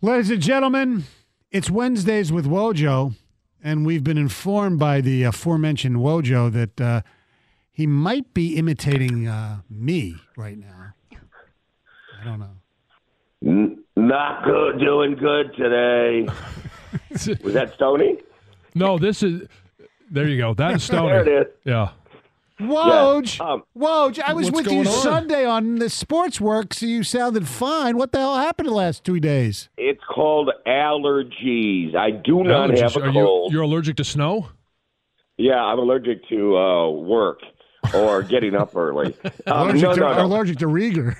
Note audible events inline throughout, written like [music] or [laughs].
Ladies and gentlemen, it's Wednesdays with Wojo, and we've been informed by the aforementioned Wojo that uh, he might be imitating uh, me right now. I don't know. N- not good, doing good today. [laughs] Was that Stony? No, this is. There you go. That is Stony. [laughs] There it is. Yeah. Woj, Um, Woj, I was with you on? Sunday on the sports work, so you sounded fine. What the hell happened the last two days? It's called allergies. I do not Allergies. have a Are you, cold. you're allergic to snow? yeah, I'm allergic to uh, work or [laughs] getting up early. Um, allergic, no, to, no, no. allergic to Rieger.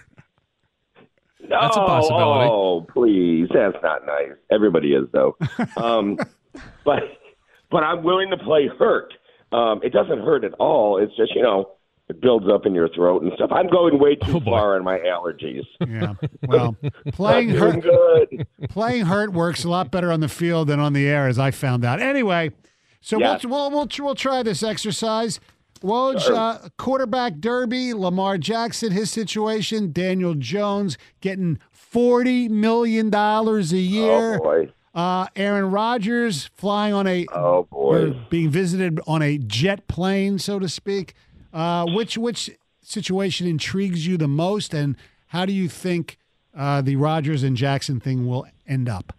No, That's a possibility. Oh, please, that's not nice. Everybody is though. [laughs] um, but but I'm willing to play hurt. Um, it doesn't hurt at all. It's just you know it builds up in your throat and stuff. I'm going way too Oh, far on my allergies. Yeah. Well, playing Not hurt, good. playing hurt works a lot better on the field than on the air, as I found out. Anyway, so Yes. we'll, we'll, we'll we'll try this exercise. Woj, Sure. uh, quarterback derby, Lamar Jackson, his situation, Daniel Jones getting forty million dollars a year. Oh boy. Uh, Aaron Rodgers flying on a Oh boy. being visited on a jet plane, so to speak. Uh, which which situation intrigues you the most, and how do you think uh, the Rodgers and Jackson thing will end up?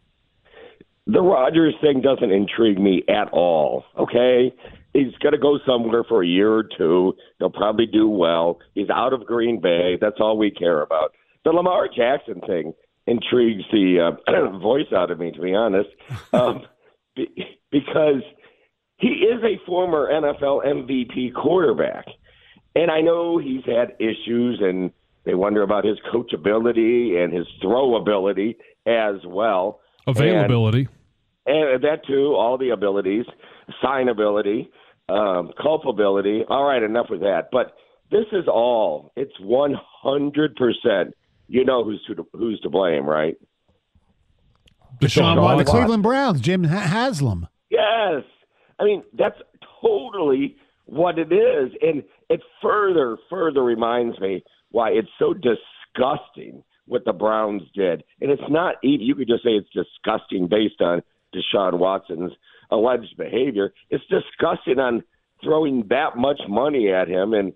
The Rodgers thing doesn't intrigue me at all. Okay, he's going to go somewhere for a year or two. He'll probably do well. He's out of Green Bay. That's all we care about. The Lamar Jackson thing intrigues the uh, [clears throat] voice out of me, to be honest, um, [laughs] be, because he is a former NFL MVP quarterback, and I know he's had issues, and they wonder about his coachability and his throwability as well. And- Availability. and that too, all the abilities, signability, um, culpability. All right, enough with that. But this is all. It's one hundred percent. You know who's to who's to blame, right? Deshaun Why the Cleveland Browns, Jim Haslam. Yes. I mean, that's totally what it is. And it further, further reminds me why it's so disgusting what the Browns did. And it's not, even- you could just say it's disgusting based on Deshaun Watson's alleged behavior. It's disgusting on throwing that much money at him. And,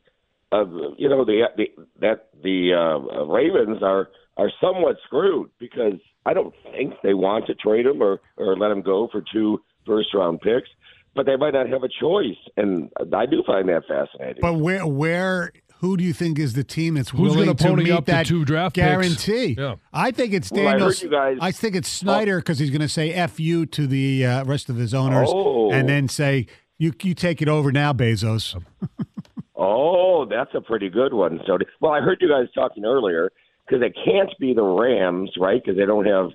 uh, you know, the, the, that the uh, Ravens are, are somewhat screwed because I don't think they want to trade him or, or let him go for two first round picks, but they might not have a choice. And I do find that fascinating. But where where who do you think is the team that's Who's willing gonna pony meet up the that two draft picks? guarantee? Yeah. I think it's Well, I Daniel. heard you guys- I think it's Snyder because he's going to say "f you" to the uh, rest of his owners, Oh. and then say, "You you take it over now, Bezos." [laughs] Oh, that's a pretty good one. So, well, I heard you guys talking earlier because it can't be the Rams, right? Because they don't have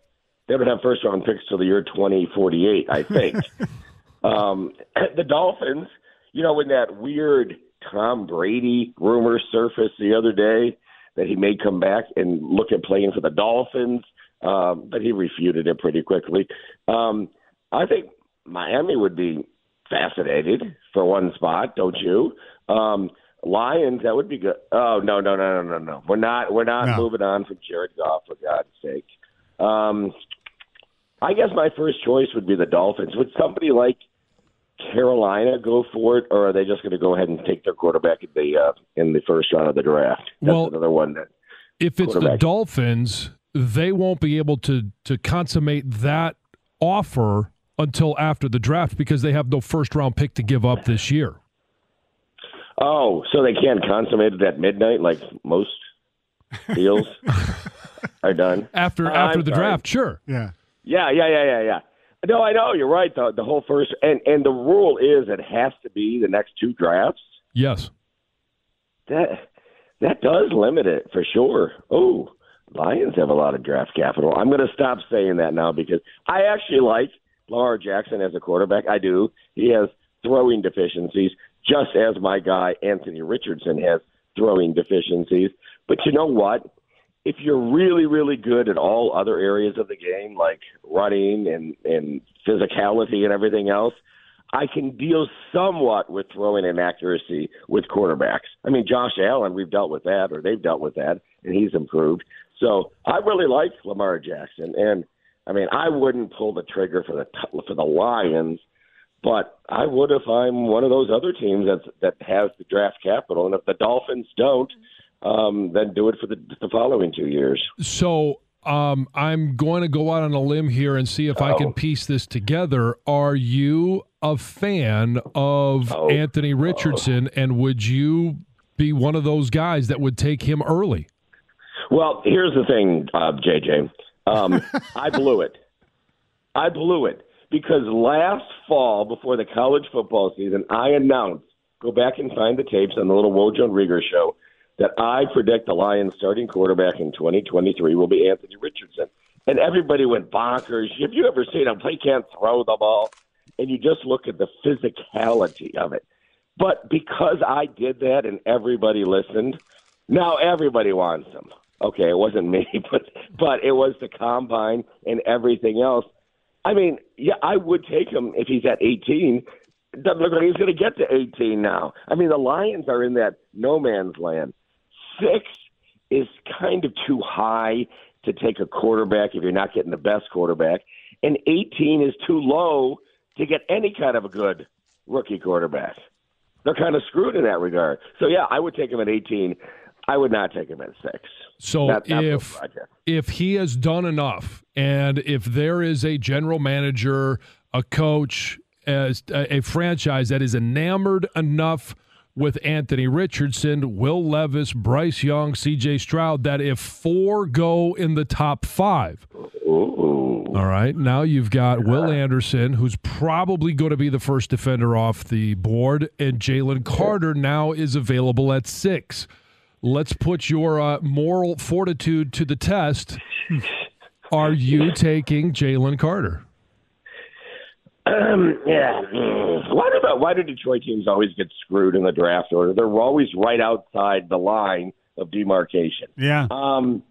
they don't have first round picks till the year twenty forty eight, I think. [laughs] um, [clears throat] the Dolphins, you know, when that weird Tom Brady rumor surfaced the other day that he may come back and look at playing for the Dolphins, um, but he refuted it pretty quickly. Um, I think Miami would be fascinated for one spot, don't you? Um, Lions, that would be good. Oh no, no, no, no, no, no. We're not. We're not No. moving on from Jared Goff for God's sake. Um, I guess my first choice would be the Dolphins. Would somebody like Carolina go for it, or are they just going to go ahead and take their quarterback in the uh, in the first round of the draft? That's Well, another one that If it's the Dolphins, they won't be able to to consummate that offer until after the draft because they have no first round pick to give up this year. Oh, so they can't consummate it at midnight like most deals [laughs] are done After I'm after the sorry. draft, sure. Yeah. Yeah, yeah, yeah, yeah, yeah. No, I know you're right. The, the whole first and and the rule is it has to be the next two drafts. Yes. That that does limit it for sure. Oh, Lions have a lot of draft capital. I'm going to stop saying that now because I actually like Lamar Jackson as a quarterback. I do. He has throwing deficiencies, just as my guy Anthony Richardson has throwing deficiencies. But you know what? If you're really, really good at all other areas of the game, like running and, and physicality and everything else, I can deal somewhat with throwing inaccuracy with quarterbacks. I mean, Josh Allen, we've dealt with that, or they've dealt with that, and he's improved. So I really like Lamar Jackson, and I mean, I wouldn't pull the trigger for the for the Lions, but I would if I'm one of those other teams that that has the draft capital, and if the Dolphins don't, um, then do it for the, the following two years. So um, I'm going to go out on a limb here and see if I can Oh. piece this together. Are you a fan of Oh. Anthony Richardson, and would you be one of those guys that would take him early? Well, here's the thing, uh, JJ. Um, [laughs] I blew it. I blew it because last fall, before the college football season, I announced go back and find the tapes on the little Wojo and Rieger show that I predict the Lions starting quarterback in 2023 will be Anthony Richardson. And everybody went bonkers. Have you ever seen him play? Can't throw the ball, and you just look at the physicality of it. But because I did that and everybody listened, now everybody wants him. Okay, it wasn't me, [laughs] but but it was the combine and everything else. I mean, yeah, I would take him if he's at 18. Doesn't look like he's going to get to 18 now. I mean, the Lions are in that no man's land. Six is kind of too high to take a quarterback if you're not getting the best quarterback, and 18 is too low to get any kind of a good rookie quarterback. They're kind of screwed in that regard. So yeah, I would take him at 18. I would not take him at six. So Not- not if if he has done enough, and if there is a general manager, a coach, as a, a franchise that is enamored enough with Anthony Richardson, Will Levis, Bryce Young, C.J. Stroud, that if four go in the top five, Ooh. all right, now you've got Will Anderson, who's probably going to be the first defender off the board, and Jalen Carter now is available at six. Let's put your uh, moral fortitude to the test. Are you taking Jalen Carter? Um, yeah. mm. Why do why do Detroit teams always get screwed in the draft order? They're always right outside the line of demarcation. Yeah. Um,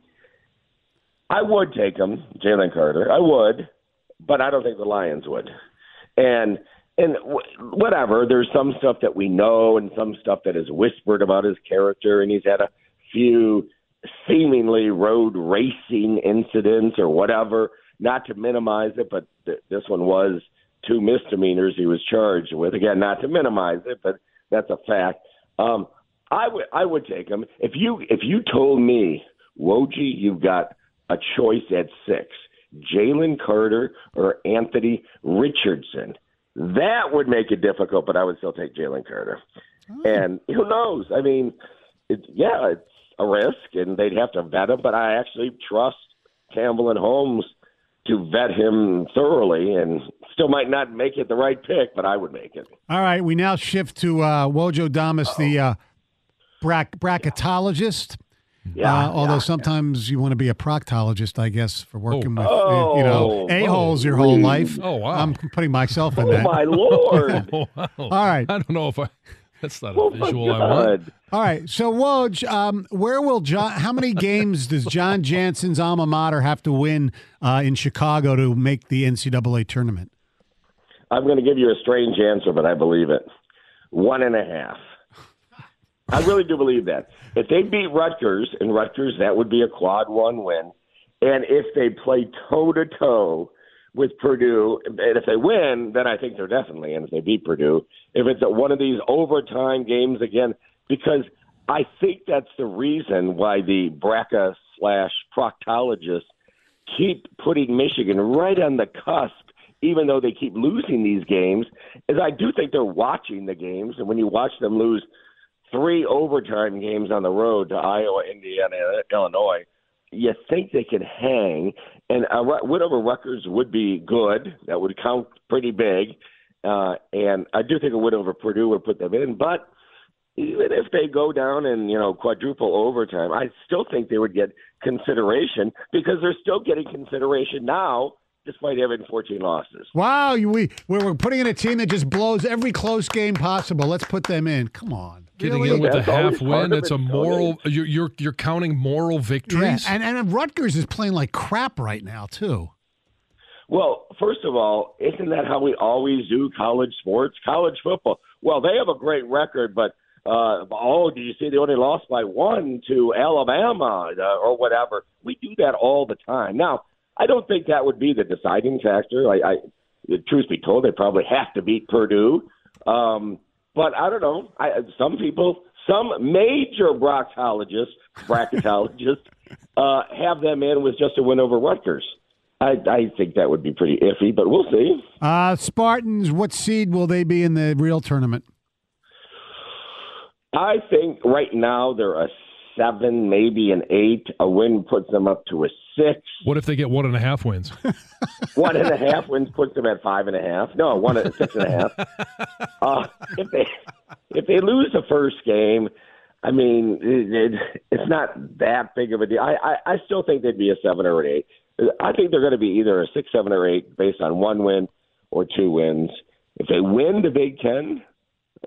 I would take him, Jalen Carter. I would, but I don't think the Lions would. And and whatever. There's some stuff that we know, and some stuff that is whispered about his character, and he's had a few seemingly road racing incidents or whatever. Not to minimize it, but th- this one was two misdemeanors he was charged with. Again, not to minimize it, but that's a fact. Um, I would I would take him if you if you told me, Woj, you've got a choice at six, Jalen Carter or Anthony Richardson. That would make it difficult, but I would still take Jalen Carter. And who knows? I mean, it, yeah, it's a risk, and they'd have to vet him. But I actually trust Campbell and Holmes to vet him thoroughly, and still might not make it the right pick, but I would make it. All right. We now shift to uh, Wojo Damas, the uh, brack- bracketologist. Yeah, uh, although yeah. sometimes you want to be a proctologist, I guess, for working with Oh. you know a holes your whole Oh, life. Oh, wow. I'm putting myself in Oh that. my [laughs] lord! [laughs] Oh, wow. All right. I don't know if I. [laughs] That's not a Oh visual I want. All right. So Woj, um, where will John? How many games does John Jansen's alma mater have to win uh, in Chicago to make the NCAA tournament? I'm going to give you a strange answer, but I believe it. One and a half. I really do believe that. If they beat Rutgers, and Rutgers, that would be a quad one win. And if they play toe to toe with Purdue, and if they win, then I think they're definitely in if they beat Purdue. If it's one of these overtime games again, because I think that's the reason why the BRCA slash proctologist keep putting Michigan right on the cusp, even though they keep losing these games, is I do think they're watching the games, and when you watch them lose three overtime games on the road to Iowa, Indiana, Illinois, you think they could hang, and uh, whatever Rutgers would be good. That would count pretty big, uh, and I do think a win over Purdue would put them in, but even if they go down and you know quadruple overtime, I still think they would get consideration because they're still getting consideration now despite having 14 losses. Wow, we we're putting in a team that just blows every close game possible. Let's put them in. Come on. Getting really? in with That's a half win, that's a moral you're, you're you're counting moral victories. Yeah, and and Rutgers is playing like crap right now too. Well, first of all, isn't that how we always do college sports? College football. Well, they have a great record, but uh, oh, did you see they only lost by one to Alabama uh, or whatever? We do that all the time. Now, I don't think that would be the deciding factor. I, I truth be told, they probably have to beat Purdue. Um, but I don't know. I, some people, some major bracketologists, bracketologists, [laughs] uh, have them in with just a win over Rutgers. I, I think that would be pretty iffy, but we'll see. Uh, Spartans, what seed will they be in the real tournament? I think right now they're a seven, maybe an eight. A win puts them up to a six. What if they get one and a half wins? [laughs] one and a half wins puts them at five and a half. No, one at six and a half. [laughs] Uh, if they if they lose the first game, I mean, it, it, it's not that big of a deal. I, I I still think they'd be a seven or an eight. I think they're going to be either a six, seven, or eight based on one win or two wins. If they win the Big Ten,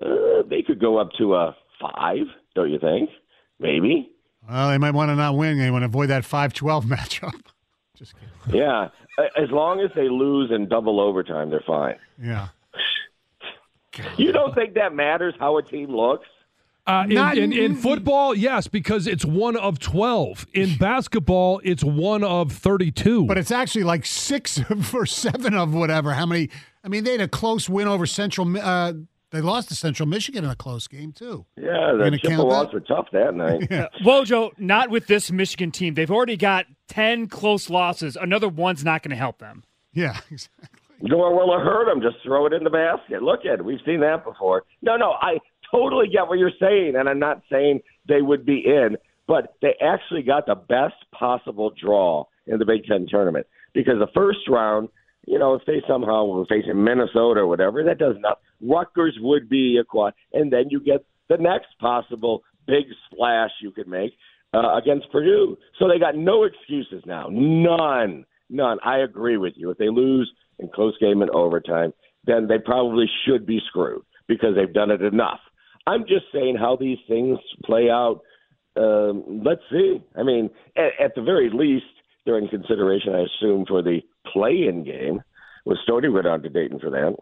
uh, they could go up to a five, don't you think? Maybe. Well, they might want to not win. They want to avoid that 5 12 [laughs] matchup. Just kidding. Yeah. As long as they lose in double overtime, they're fine. Yeah. [laughs] You don't think that matters how a team looks? Uh, in, in, in, football, yes, because it's one of 12. In [laughs] basketball, it's one of 32. But it's actually like six or seven of whatever. How many? I mean, they had a close win over Central uh, they lost to Central Michigan in a close game too. Yeah, the Chippewas were tough that night. [laughs] yeah. Uh, Wojo, not with this Michigan team. They've already got ten close losses. Another one's not going to help them. Yeah, [laughs] exactly. You know, well, I heard them. Just throw it in the basket. Look at it. We've seen that before. No, no, I totally get what you're saying, and I'm not saying they would be in, but they actually got the best possible draw in the Big Ten tournament because the first round – you know, if they somehow were facing Minnesota or whatever, that does not. Rutgers would be a quad, and then you get the next possible big splash you could make uh, against Purdue. So they got no excuses now, none, none. I agree with you. If they lose in close game and overtime, then they probably should be screwed because they've done it enough. I'm just saying how these things play out. Um, let's see. I mean, at, at the very least, they're in consideration, I assume, for the play-in game. Was Stony went on to Dayton for that?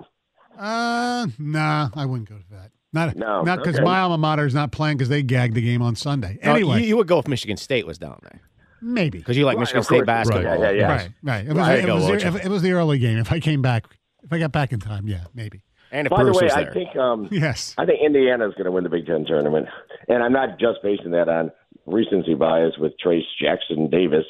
Uh, nah, I wouldn't go to that. Not no, not because okay. my alma mater is not playing because they gagged the game on Sunday. Anyway, no, you, you, would go if Michigan State was down there. Maybe because you like right, Michigan State basketball. Right, yeah, yeah, yeah. right, right. It was, right. It, was the, it was the early game. If I came back, if I got back in time, yeah, maybe. And if By Bruce the way, I think um, [laughs] yes, I think Indiana is going to win the Big Ten tournament, and I'm not just basing that on recency bias with Trayce Jackson Davis,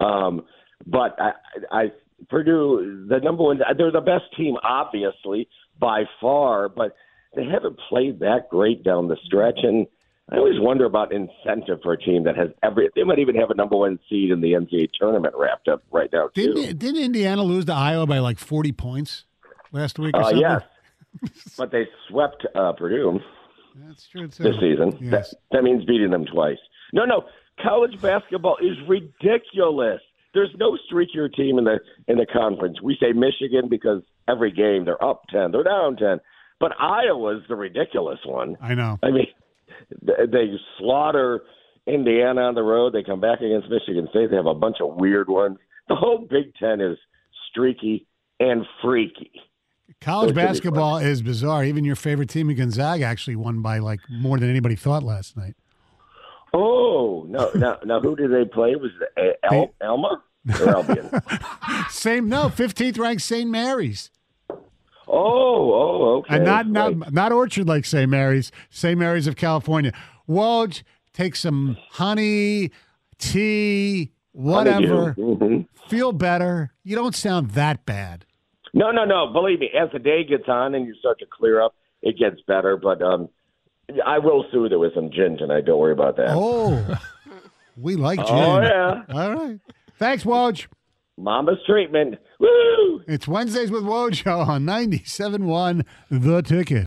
um, but I, I Purdue, the number one, they're the best team, obviously by far, but they haven't played that great down the stretch. And I always wonder about incentive for a team that has every. They might even have a number one seed in the NCAA tournament wrapped up right now. Too. Didn't, didn't Indiana lose to Iowa by like forty points last week? Or uh? Yes, [laughs] but they swept uh, Purdue. That's true too. This season, yes. that, that means beating them twice. No, no, college basketball is ridiculous. There's no streakier team in the in the conference. We say Michigan because every game they're up ten, they're down ten, but Iowa's the ridiculous one. I know. I mean, they slaughter Indiana on the road. They come back against Michigan State. They have a bunch of weird ones. The whole Big Ten is streaky and freaky. College basketball is bizarre. Even your favorite team, Gonzaga, actually won by like more than anybody thought last night. Oh no! [laughs] Now, now who did they play? Was it El- Alma or Albion? [laughs] Same. No, fifteenth ranked St. Mary's. Oh, oh, okay. And not not right. not Orchard Lake St. Mary's, St. Mary's of California. Woj, take some honey, tea, Whatever. Mhm. Feel better. You don't sound that bad. No, no, no. Believe me, as the day gets on and you start to clear up, it gets better. But um, I will soothe it with some gin tonight. Don't worry about that. Oh, [laughs] we like oh, gin. Oh, yeah. All right. Thanks, Woj. Mama's treatment. Woo! It's Wednesdays with Wojo [laughs] on 97.1 The Ticket.